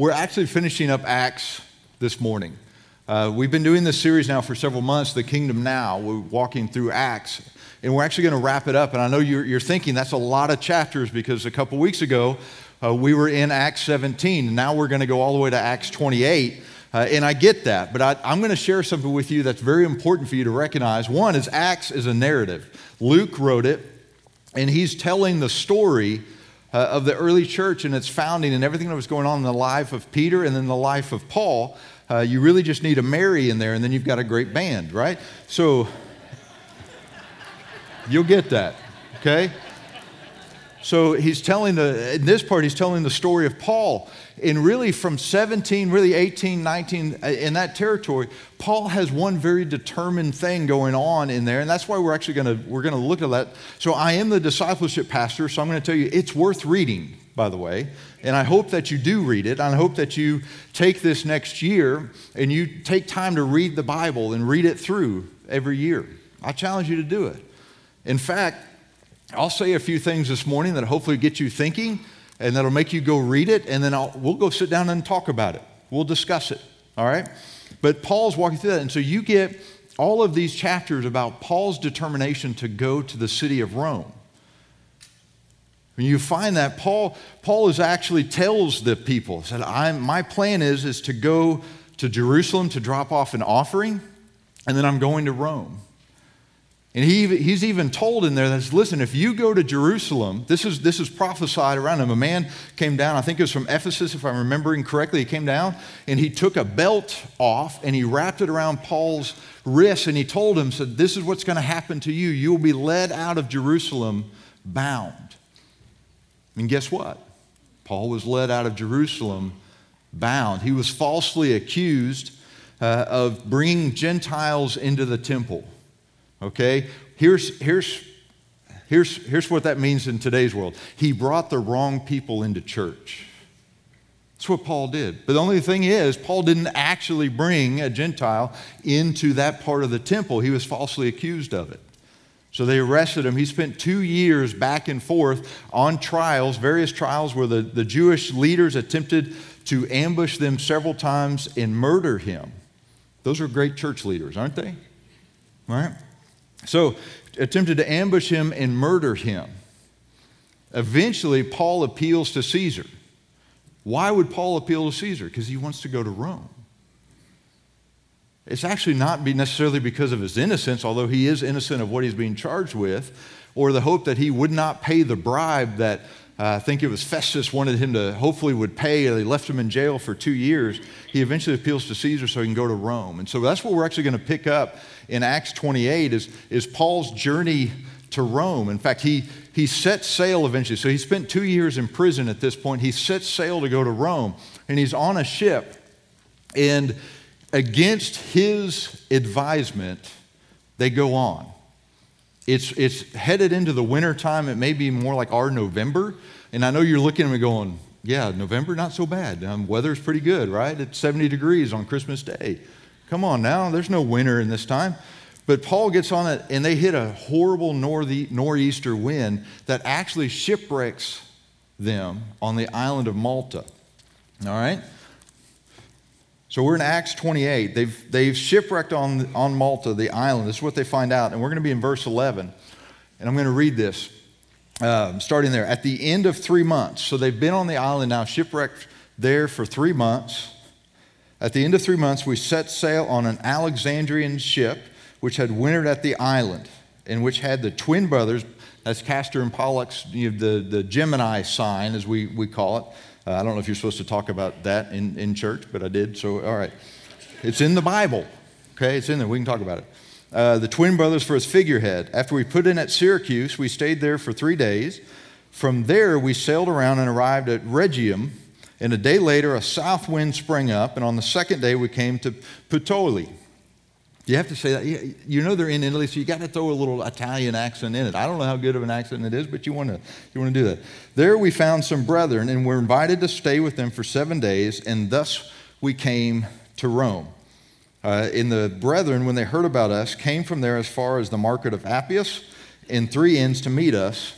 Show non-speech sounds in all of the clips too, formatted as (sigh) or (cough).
We're actually finishing up Acts this morning. Uh, we've been doing this series now for several months, The Kingdom Now. We're walking through Acts, and we're actually going to wrap it up. And I know you're, you're thinking that's a lot of chapters because a couple weeks ago uh, we were in Acts 17, now we're going to go all the way to Acts 28. Uh, and I get that, but I, I'm going to share something with you that's very important for you to recognize. One is Acts is a narrative. Luke wrote it, and he's telling the story uh, of the early church and its founding and everything that was going on in the life of Peter and then the life of Paul. Uh, you really just need a Mary in there, and then you've got a great band, right? So you'll get that, okay? So he's telling the, in this part, he's telling the story of Paul. And really, from 17, really 18, 19, uh, in that territory, Paul has one very determined thing going on in there. And that's why we're actually to, we're to look at that. So I am the discipleship pastor, so I'm to tell you it's worth reading, by the way. And I hope that you do read it. And I hope that you take this next year and you take time to read the Bible and read it through every year. I challenge you to do it. In fact, I'll say a few things this morning that hopefully get you thinking and that'll make you go read it, and then I'll, we'll go sit down and talk about it. We'll discuss it, all right? But Paul's walking through that, and so you get all of these chapters about Paul's determination to go to the city of Rome. When you find that, Paul, Paul is actually tells the people, said, I'm, my plan is, is to go to Jerusalem to drop off an offering, and then I'm going to Rome. And he, he's even told in there that, listen, if you go to Jerusalem, this is, this is prophesied around him. A man came down, I think it was from Ephesus, if I'm remembering correctly. He came down and he took a belt off and he wrapped it around Paul's wrist and he told him, said, This is what's going to happen to you. You will be led out of Jerusalem bound. And guess what? Paul was led out of Jerusalem bound. He was falsely accused uh, of bringing Gentiles into the temple. Okay? Here's, here's, here's, here's what that means in today's world he brought the wrong people into church. That's what Paul did. But the only thing is, Paul didn't actually bring a Gentile into that part of the temple. He was falsely accused of it. So they arrested him. He spent two years back and forth on trials, various trials where the, the Jewish leaders attempted to ambush them several times and murder him. Those are great church leaders, aren't they? Right? So, attempted to ambush him and murder him. Eventually, Paul appeals to Caesar. Why would Paul appeal to Caesar? Because he wants to go to Rome. It's actually not necessarily because of his innocence, although he is innocent of what he's being charged with, or the hope that he would not pay the bribe that uh, I think it was Festus wanted him to hopefully would pay. They left him in jail for two years. He eventually appeals to Caesar so he can go to Rome. And so that's what we're actually going to pick up in Acts 28 is, is Paul's journey to Rome. In fact, he, he set sail eventually. So he spent two years in prison at this point. He sets sail to go to Rome, and he's on a ship. And against his advisement, they go on. It's, it's headed into the winter time. It may be more like our November. And I know you're looking at me going, yeah, November, not so bad. Um, weather's pretty good, right? It's 70 degrees on Christmas Day. Come on now, there's no winter in this time. But Paul gets on it, and they hit a horrible nor'easter wind that actually shipwrecks them on the island of Malta. All right? So we're in Acts 28. They've, they've shipwrecked on, on Malta, the island. This is what they find out. And we're going to be in verse 11. And I'm going to read this, uh, starting there. At the end of three months, so they've been on the island now, shipwrecked there for three months. At the end of three months, we set sail on an Alexandrian ship which had wintered at the island, and which had the twin brothers, that's Castor and Pollux, you know, the, the Gemini sign, as we, we call it. Uh, I don't know if you're supposed to talk about that in, in church, but I did, so all right. It's in the Bible, okay? It's in there. We can talk about it. Uh, the twin brothers for his figurehead. After we put in at Syracuse, we stayed there for three days. From there, we sailed around and arrived at Rhegium and a day later, a south wind sprang up, and on the second day, we came to Puteoli. You have to say that. You know they're in Italy, so you got to throw a little Italian accent in it. I don't know how good of an accent it is, but you want to you want to do that. There we found some brethren, and were invited to stay with them for seven days, and thus we came to Rome. Uh, and the brethren, when they heard about us, came from there as far as the market of Appius in three inns to meet us.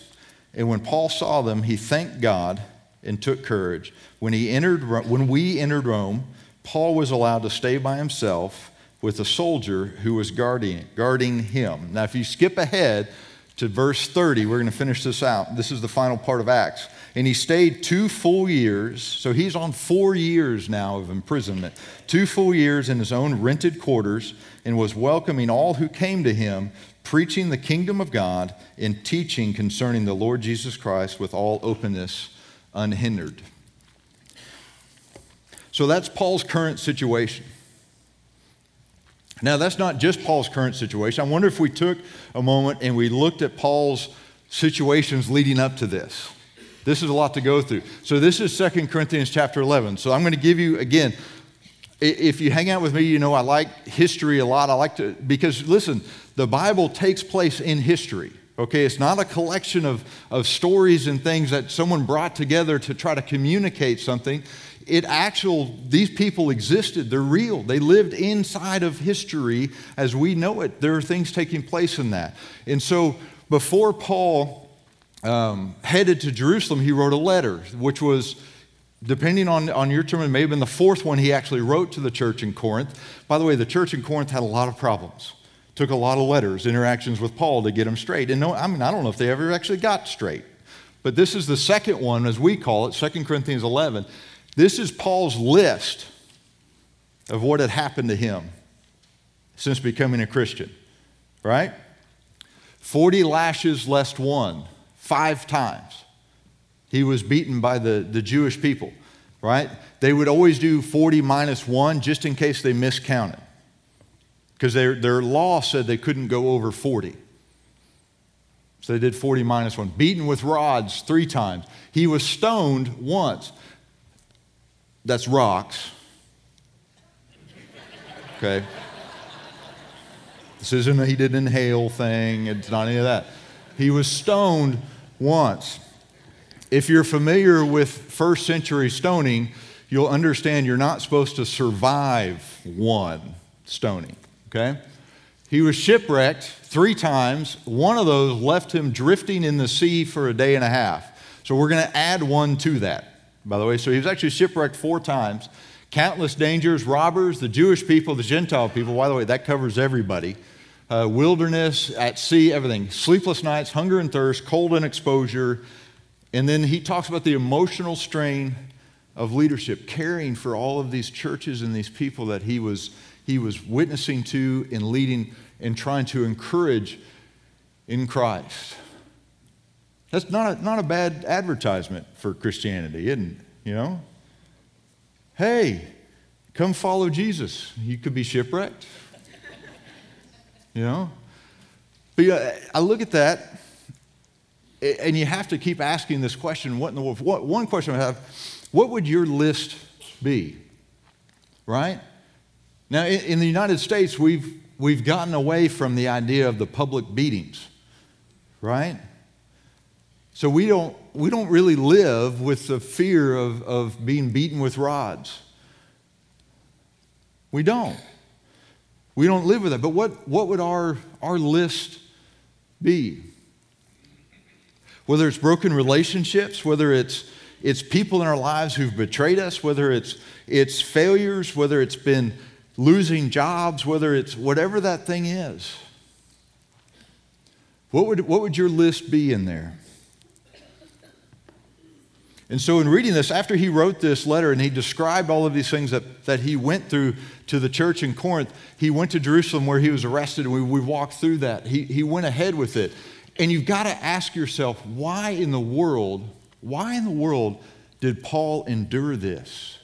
And when Paul saw them, he thanked God and took courage. When, he entered, when we entered Rome, Paul was allowed to stay by himself with a soldier who was guarding, guarding him. Now, if you skip ahead to verse 30, we're going to finish this out. This is the final part of Acts. And he stayed two full years, so he's on four years now of imprisonment, two full years in his own rented quarters, and was welcoming all who came to him, preaching the kingdom of God and teaching concerning the Lord Jesus Christ with all openness, unhindered. So that's Paul's current situation. Now, that's not just Paul's current situation. I wonder if we took a moment and we looked at Paul's situations leading up to this. This is a lot to go through. So, this is 2 Corinthians chapter 11. So, I'm going to give you, again, if you hang out with me, you know I like history a lot. I like to, because listen, the Bible takes place in history. Okay, it's not a collection of, of stories and things that someone brought together to try to communicate something it actual these people existed. They're real. They lived inside of history as we know it. There are things taking place in that. And so before paul um, headed to jerusalem he wrote a letter which was depending on, on your term it may have been the fourth one he actually wrote to the church in corinth. By the way the church in corinth had a lot of problems. Took a lot of letters interactions with paul to get them straight. And no i mean i don't know if they ever actually got straight. But this is the second one as we call it 2 corinthians 11 this is Paul's list of what had happened to him since becoming a Christian, right? 40 lashes less one, five times. He was beaten by the, the Jewish people, right? They would always do 40 minus one just in case they miscounted, because their, their law said they couldn't go over 40. So they did 40 minus one. Beaten with rods three times. He was stoned once that's rocks. Okay? This isn't a he did inhale thing, it's not any of that. He was stoned once. If you're familiar with first century stoning, you'll understand you're not supposed to survive one stoning, okay? He was shipwrecked three times. One of those left him drifting in the sea for a day and a half. So we're going to add one to that by the way. So he was actually shipwrecked four times. Countless dangers, robbers, the Jewish people, the Gentile people. By the way, that covers everybody. Uh, wilderness, at sea, everything. Sleepless nights, hunger and thirst, cold and exposure. And then he talks about the emotional strain of leadership, caring for all of these churches and these people that he was, he was witnessing to and leading and trying to encourage in Christ. That's not a, not a bad advertisement for Christianity, isn't it? You know? Hey, come follow Jesus. You could be shipwrecked. (laughs) You know? But yeah, I look at that, and you have to keep asking this question what in the world? What, one question I have what would your list be? Right? Now, in, in the United States, we've, we've gotten away from the idea of the public beatings, right? So we don't, we don't really live with the fear of, of being beaten with rods. We don't. We don't live with that. But what, what would our, our list be? Whether it's broken relationships, whether it's, it's people in our lives who've betrayed us, whether it's, it's failures, whether it's been losing jobs, whether it's whatever that thing is. What would, what would your list be in there? And so, in reading this, after he wrote this letter and he described all of these things that, that he went through to the church in Corinth, he went to Jerusalem where he was arrested, and we, we walked through that. He, he went ahead with it. And you've got to ask yourself, why in the world, why in the world did Paul endure this?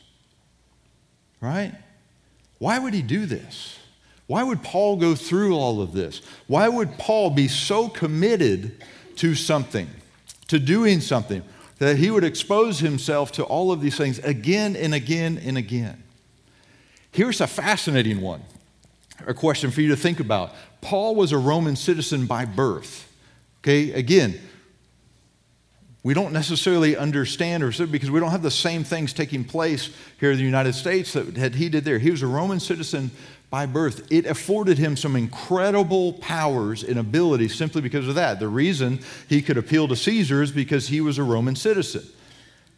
Right? Why would he do this? Why would Paul go through all of this? Why would Paul be so committed to something, to doing something? That he would expose himself to all of these things again and again and again. Here's a fascinating one, a question for you to think about. Paul was a Roman citizen by birth. Okay, again, we don't necessarily understand or because we don't have the same things taking place here in the United States that he did there. He was a Roman citizen by birth. It afforded him some incredible powers and abilities simply because of that. The reason he could appeal to Caesar is because he was a Roman citizen.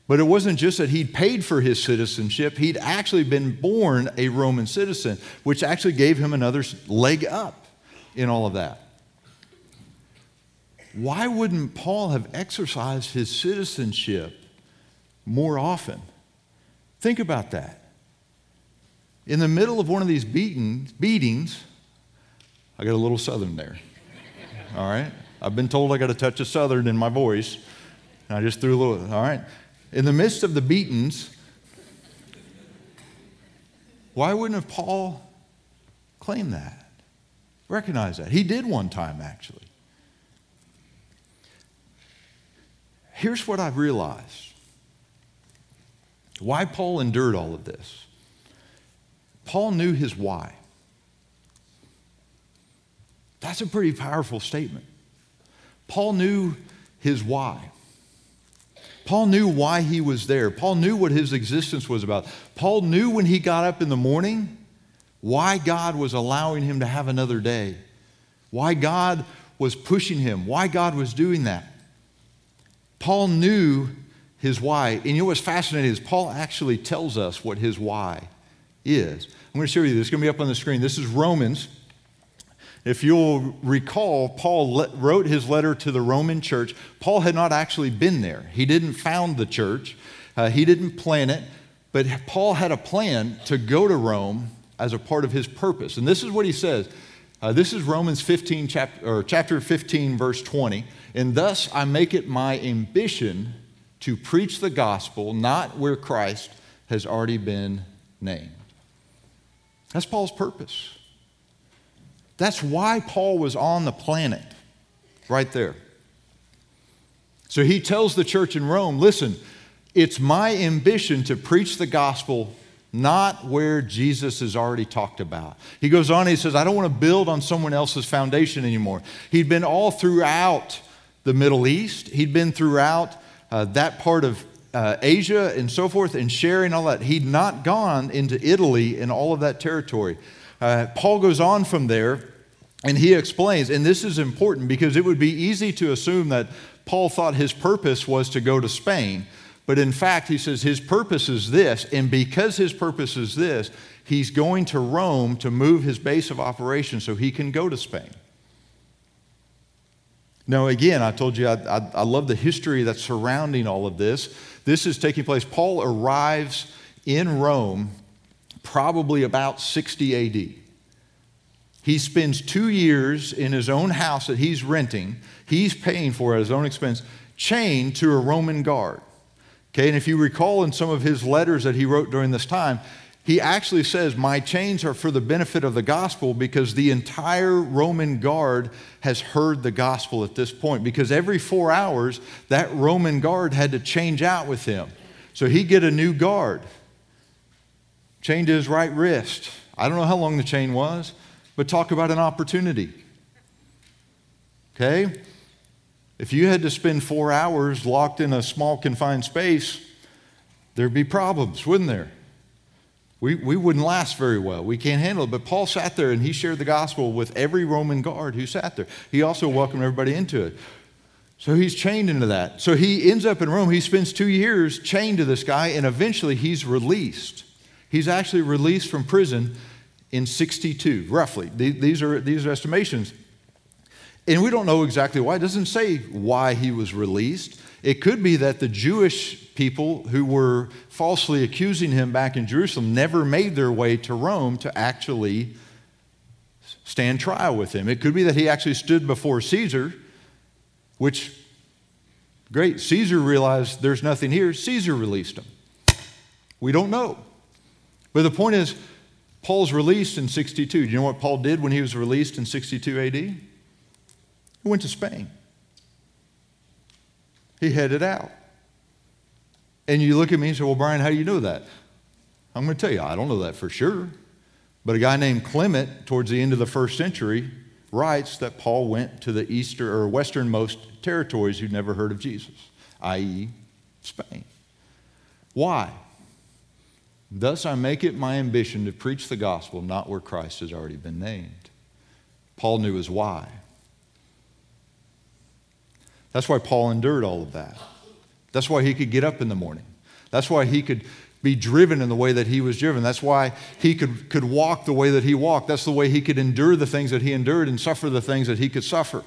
But it wasn't just that he'd paid for his citizenship, he'd actually been born a Roman citizen, which actually gave him another leg up in all of that. Why wouldn't Paul have exercised his citizenship more often? Think about that. In the middle of one of these beatings, beatings I got a little southern there. All right? I've been told I got a touch of southern in my voice. And I just threw a little, all right? In the midst of the beatings, why wouldn't have Paul claim that? Recognize that. He did one time, actually. Here's what I've realized why Paul endured all of this. Paul knew his why. That's a pretty powerful statement. Paul knew his why. Paul knew why he was there. Paul knew what his existence was about. Paul knew when he got up in the morning why God was allowing him to have another day, why God was pushing him, why God was doing that. Paul knew his why. And you know what's fascinating is Paul actually tells us what his why is. I'm going to show you this. It's going to be up on the screen. This is Romans if you'll recall, Paul le- wrote his letter to the Roman church. Paul had not actually been there, he didn't found the church, uh, he didn't plan it, but Paul had a plan to go to Rome as a part of his purpose. And this is what he says. Uh, this is Romans 15, chapter, or chapter 15, verse 20. And thus I make it my ambition to preach the gospel not where Christ has already been named. That's Paul's purpose. That's why Paul was on the planet, right there. So he tells the church in Rome listen, it's my ambition to preach the gospel not where Jesus is already talked about. He goes on, he says, I don't want to build on someone else's foundation anymore. He'd been all throughout the Middle East, he'd been throughout uh, that part of uh, Asia and so forth, and sharing all that. He'd not gone into Italy and all of that territory. Uh, Paul goes on from there and he explains, and this is important because it would be easy to assume that Paul thought his purpose was to go to Spain. But in fact, he says his purpose is this, and because his purpose is this, he's going to Rome to move his base of operations so he can go to Spain. Now, again, I told you I, I, I love the history that's surrounding all of this. This is taking place. Paul arrives in Rome probably about 60 AD. He spends two years in his own house that he's renting, he's paying for at his own expense, chained to a Roman guard. Okay, and if you recall in some of his letters that he wrote during this time, he actually says, My chains are for the benefit of the gospel because the entire Roman guard has heard the gospel at this point. Because every four hours, that Roman guard had to change out with him. So he get a new guard, chained to his right wrist. I don't know how long the chain was, but talk about an opportunity. Okay? If you had to spend four hours locked in a small confined space, there'd be problems, wouldn't there? We, we wouldn't last very well. We can't handle it. But Paul sat there and he shared the gospel with every Roman guard who sat there. He also welcomed everybody into it. So he's chained into that. So he ends up in Rome. He spends two years chained to this guy, and eventually he's released. He's actually released from prison in 62, roughly. These are, these are estimations. And we don't know exactly why. It doesn't say why he was released. It could be that the Jewish people who were falsely accusing him back in Jerusalem never made their way to Rome to actually stand trial with him. It could be that he actually stood before Caesar, which, great, Caesar realized there's nothing here. Caesar released him. We don't know. But the point is, Paul's released in 62. Do you know what Paul did when he was released in 62 AD? He went to Spain. He headed out. And you look at me and say, Well, Brian, how do you know that? I'm going to tell you, I don't know that for sure. But a guy named Clement, towards the end of the first century, writes that Paul went to the eastern or westernmost territories who'd never heard of Jesus, i.e., Spain. Why? Thus, I make it my ambition to preach the gospel not where Christ has already been named. Paul knew his why. That's why Paul endured all of that. That's why he could get up in the morning. That's why he could be driven in the way that he was driven. That's why he could, could walk the way that he walked. That's the way he could endure the things that he endured and suffer the things that he could suffer.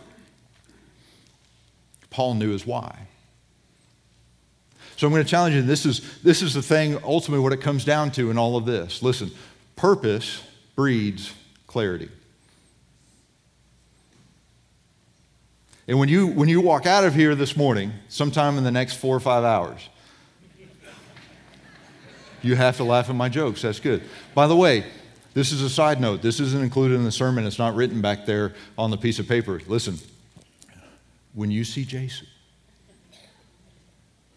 Paul knew his why. So I'm going to challenge you. This is, this is the thing, ultimately, what it comes down to in all of this. Listen, purpose breeds clarity. And when you, when you walk out of here this morning, sometime in the next four or five hours, you have to laugh at my jokes. That's good. By the way, this is a side note. This isn't included in the sermon. It's not written back there on the piece of paper. Listen, when you see Jason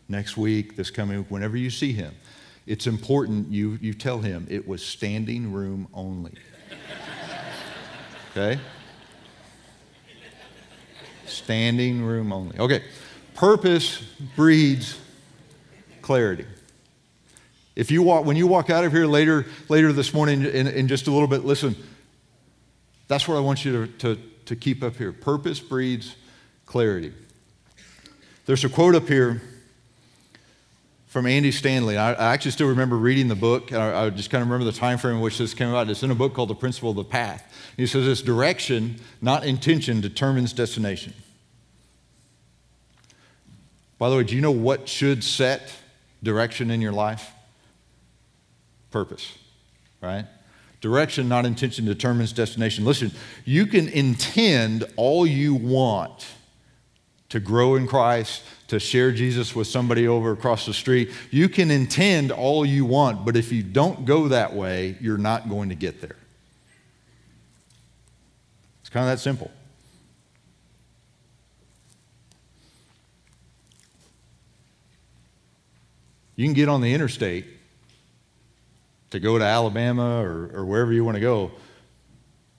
next week, this coming week, whenever you see him, it's important you, you tell him it was standing room only. (laughs) Okay? Standing room only. Okay. Purpose breeds clarity. If you walk, when you walk out of here later, later this morning in, in just a little bit, listen, that's what I want you to, to, to keep up here. Purpose breeds clarity. There's a quote up here from Andy Stanley. I, I actually still remember reading the book. I, I, just kind of remember the time frame in which this came out. It's in a book called The Principle of the Path. He says this direction, not intention, determines destination. By the way, do you know what should set direction in your life? purpose, right? Direction, not intention, determines destination. Listen, you can intend all you want to grow in Christ, to share Jesus with somebody over across the street. You can intend all you want, but if you don't go that way, you're not going to get there. It's kind of that simple. You can get on the interstate to go to Alabama or, or wherever you want to go.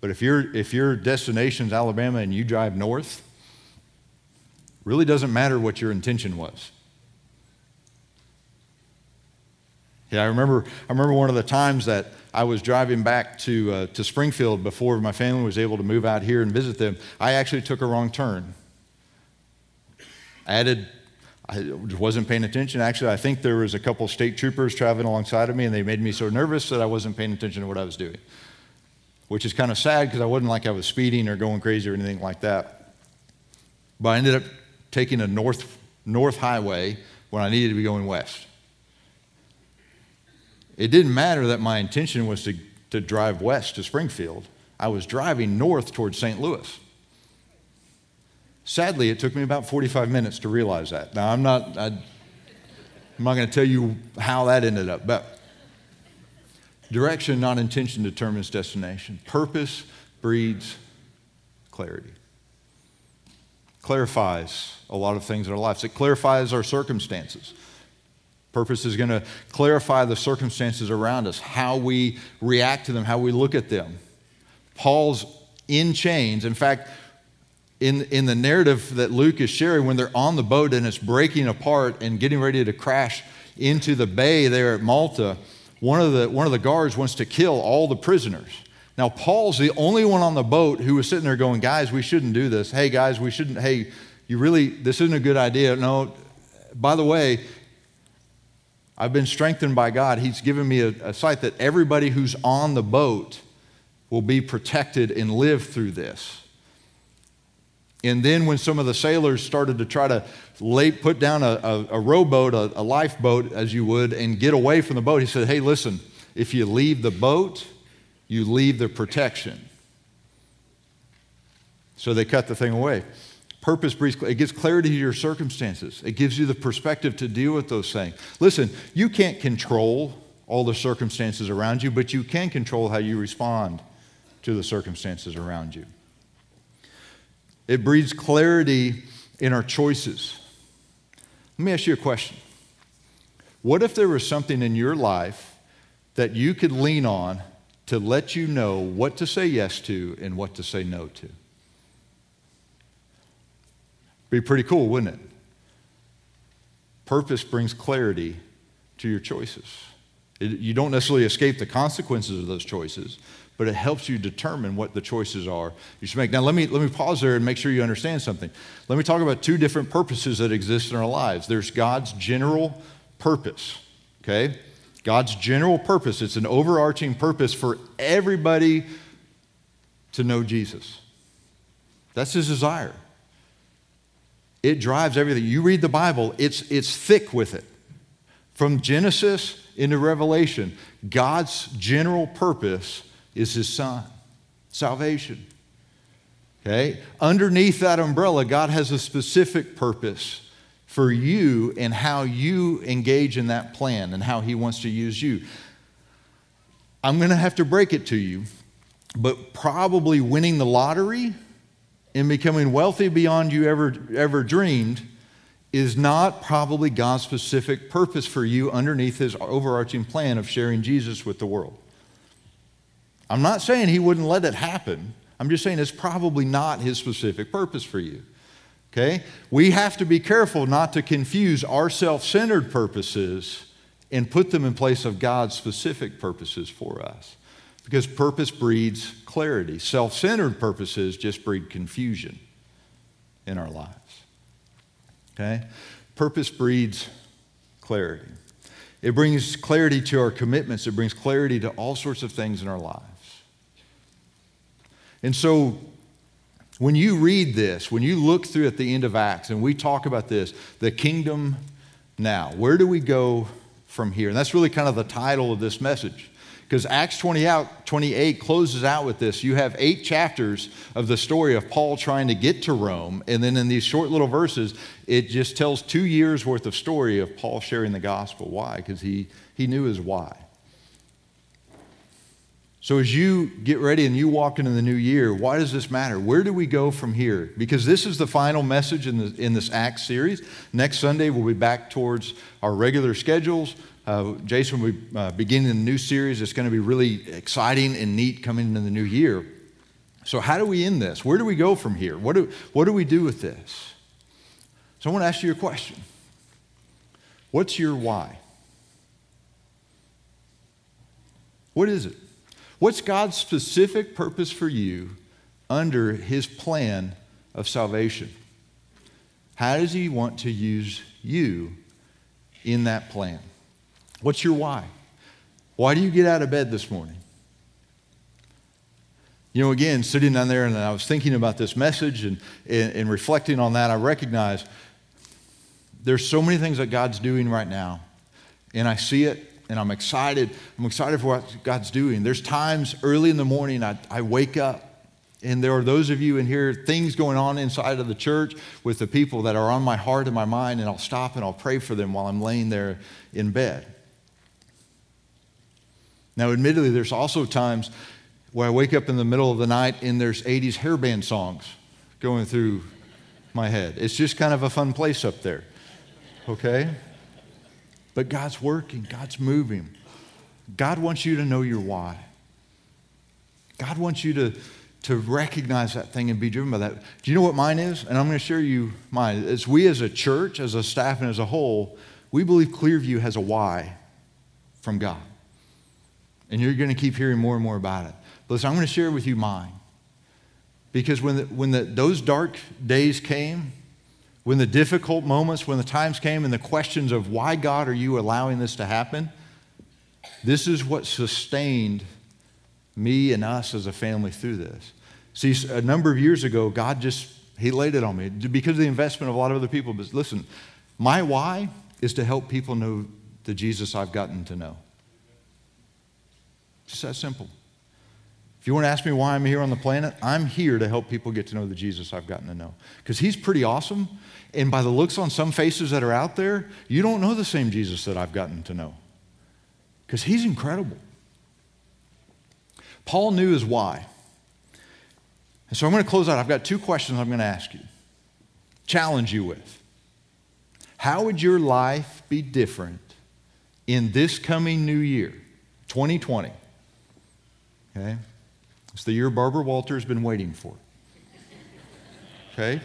But if, your if your destination's Alabama and you drive north, really doesn't matter what your intention was. Yeah, I remember, I remember one of the times that I was driving back to, uh, to Springfield before my family was able to move out here and visit them. I actually took a wrong turn. I added I wasn't paying attention. Actually, I think there was a couple state troopers traveling alongside of me, and they made me so nervous that I wasn't paying attention to what I was doing, which is kind of sad because I wasn't like I was speeding or going crazy or anything like that. But I ended up taking a north, north highway when I needed to be going west. It didn't matter that my intention was to, to drive west to Springfield. I was driving north towards St. Louis. Sadly, it took me about 45 minutes to realize that. Now, I'm not, I, I'm not going to tell you how that ended up, but direction, not intention, determines destination. Purpose breeds clarity. Clarifies a lot of things in our lives. It clarifies our circumstances. Purpose is going to clarify the circumstances around us, how we react to them, how we look at them. Paul's in chains. In fact, in, in the narrative that Luke is sharing, when they're on the boat and it's breaking apart and getting ready to crash into the bay there at Malta, one of the, one of the guards wants to kill all the prisoners. Now, Paul's the only one on the boat who was sitting there going, Guys, we shouldn't do this. Hey, guys, we shouldn't. Hey, you really, this isn't a good idea. No, by the way, I've been strengthened by God. He's given me a, a sight that everybody who's on the boat will be protected and live through this. And then when some of the sailors started to try to lay, put down a, a, a rowboat, a, a lifeboat, as you would, and get away from the boat, he said, Hey, listen, if you leave the boat, you leave the protection. So they cut the thing away. Purpose breeds, it gives clarity to your circumstances. It gives you the perspective to deal with those things. Listen, you can't control all the circumstances around you, but you can control how you respond to the circumstances around you. It breeds clarity in our choices. Let me ask you a question. What if there was something in your life that you could lean on to let you know what to say yes to and what to say no to? Be pretty cool, wouldn't it? Purpose brings clarity to your choices. It, you don't necessarily escape the consequences of those choices, but it helps you determine what the choices are you should make. Now, let me, let me pause there and make sure you understand something. Let me talk about two different purposes that exist in our lives there's God's general purpose, Okay? God's general purpose, it's an overarching purpose for everybody to know Jesus. That's his desire. It drives everything. You read the Bible, it's, it's thick with it. From Genesis into Revelation, God's general purpose is his son, salvation. Okay? Underneath that umbrella, God has a specific purpose for you and how you engage in that plan and how he wants to use you. I'm going to have to break it to you, but probably winning the lottery and becoming wealthy beyond you ever, ever dreamed is not probably God's specific purpose for you underneath his overarching plan of sharing Jesus with the world. I'm not saying he wouldn't let it happen. I'm just saying it's probably not his specific purpose for you. Okay? We have to be careful not to confuse our self centered purposes and put them in place of God's specific purposes for us. Because purpose breeds clarity. Self centered purposes just breed confusion in our lives. Okay? Purpose breeds clarity. It brings clarity to our commitments, it brings clarity to all sorts of things in our lives. And so, when you read this, when you look through at the end of Acts, and we talk about this, the kingdom now, where do we go from here? And that's really kind of the title of this message. Because Acts 20 out, 28 closes out with this. You have eight chapters of the story of Paul trying to get to Rome. And then in these short little verses, it just tells two years worth of story of Paul sharing the gospel. Why? Because he, he knew his why. So, as you get ready and you walk into the new year, why does this matter? Where do we go from here? Because this is the final message in, the, in this Acts series. Next Sunday, we'll be back towards our regular schedules. Uh, Jason will be uh, beginning a new series. It's going to be really exciting and neat coming into the new year. So, how do we end this? Where do we go from here? What do, what do we do with this? So, I want to ask you a question What's your why? What is it? What's God's specific purpose for you under his plan of salvation? How does he want to use you in that plan? What's your why? Why do you get out of bed this morning? You know, again, sitting down there and I was thinking about this message and, and, and reflecting on that, I recognize there's so many things that God's doing right now. And I see it and I'm excited. I'm excited for what God's doing. There's times early in the morning I, I wake up and there are those of you in here, things going on inside of the church with the people that are on my heart and my mind, and I'll stop and I'll pray for them while I'm laying there in bed. Now, admittedly, there's also times where I wake up in the middle of the night and there's 80s hairband songs going through my head. It's just kind of a fun place up there, okay? But God's working, God's moving. God wants you to know your why. God wants you to, to recognize that thing and be driven by that. Do you know what mine is? And I'm going to share you mine. As we as a church, as a staff, and as a whole, we believe Clearview has a why from God. And you're going to keep hearing more and more about it. But listen, I'm going to share with you mine. Because when, the, when the, those dark days came, when the difficult moments, when the times came and the questions of why, God, are you allowing this to happen? This is what sustained me and us as a family through this. See, a number of years ago, God just, He laid it on me because of the investment of a lot of other people. But listen, my why is to help people know the Jesus I've gotten to know. Just that simple. If you want to ask me why I'm here on the planet, I'm here to help people get to know the Jesus I've gotten to know. Because He's pretty awesome. And by the looks on some faces that are out there, you don't know the same Jesus that I've gotten to know. Because he's incredible. Paul knew his why. And so I'm going to close out. I've got two questions I'm going to ask you, challenge you with. How would your life be different in this coming new year, 2020? Okay? It's the year Barbara Walters has been waiting for. Okay?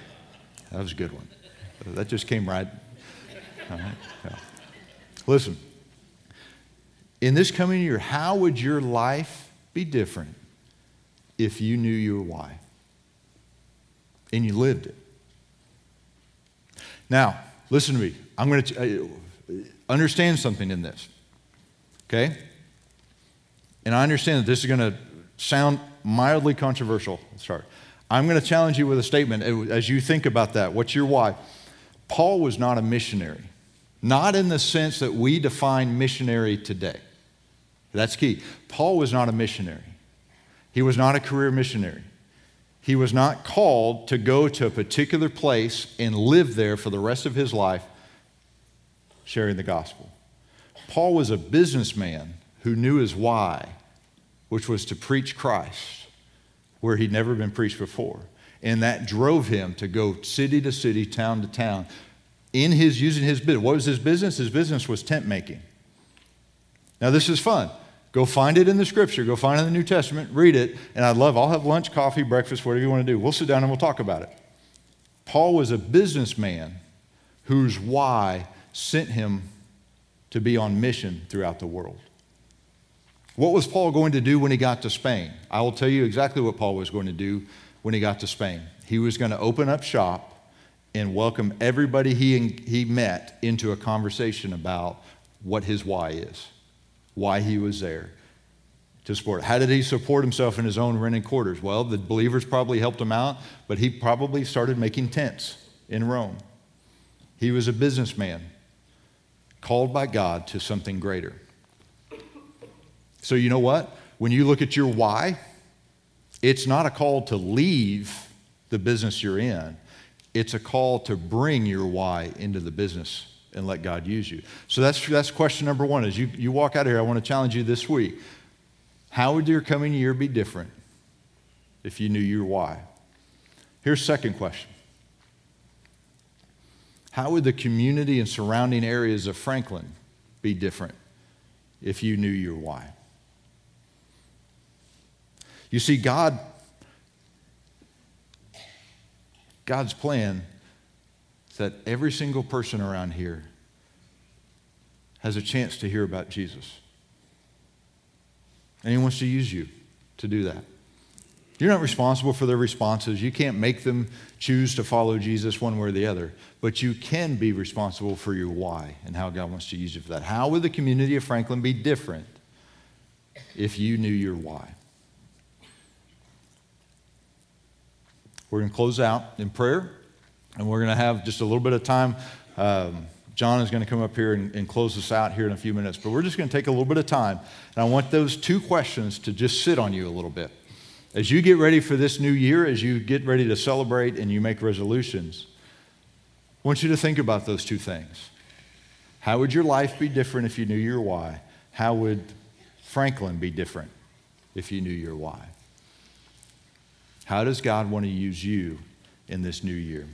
That was a good one. That just came right. right. Yeah. Listen, in this coming year, how would your life be different if you knew your why and you lived it? Now, listen to me. I'm going to uh, understand something in this. Okay? And I understand that this is going to sound mildly controversial. Start. I'm going to challenge you with a statement uh, as you think about that. What's your why? Paul was not a missionary, not in the sense that we define missionary today. That's key. Paul was not a missionary, he was not a career missionary. He was not called to go to a particular place and live there for the rest of his life sharing the gospel. Paul was a businessman who knew his why, which was to preach Christ where he'd never been preached before. And that drove him to go city to city, town to town, in his using his business. What was his business? His business was tent making. Now, this is fun. Go find it in the scripture. Go find it in the New Testament. Read it. And I'd love, I'll have lunch, coffee, breakfast, whatever you want to do. We'll sit down and we'll talk about it. Paul was a businessman whose why sent him to be on mission throughout the world. What was Paul going to do when he got to Spain? I will tell you exactly what Paul was going to do when he got to Spain. He was going to open up shop and welcome everybody he, he met into a conversation about what his why is why he was there to support. How did he support himself in his own rented quarters? Well, the believers probably helped him out, but he probably started making tents in Rome. He was a businessman called by God to something greater. So, you know what? When you look at your why, it's not a call to leave the business you're in, it's a call to bring your why into the business and let God use you. So that's, that's question number one. As you, you walk out of here, I want to challenge you this week. How would your coming year be different if you knew your why? Here's second question. How would the community and surrounding areas of Franklin be different if you knew your why? You see, God, God's plan is that every single person around here has a chance to hear about Jesus. And He wants to use you to do that. You're not responsible for their responses. You can't make them choose to follow Jesus one way or the other, but you can be responsible for your why and how God wants to use you for that. How would the community of Franklin be different if you knew your why? We're going to close out in prayer. And we're going to have just a little bit of time. Um, John is going to come up here and, and, close us out here in a few minutes, but we're just going to take a little bit of time. And I want those two questions to just sit on you a little bit. As you get ready for this new year, as you get ready to celebrate and you make resolutions, I want you to think about those two things. How would your life be different if you knew your why? How would Franklin be different if you knew your why? How does God want to use you in this new year?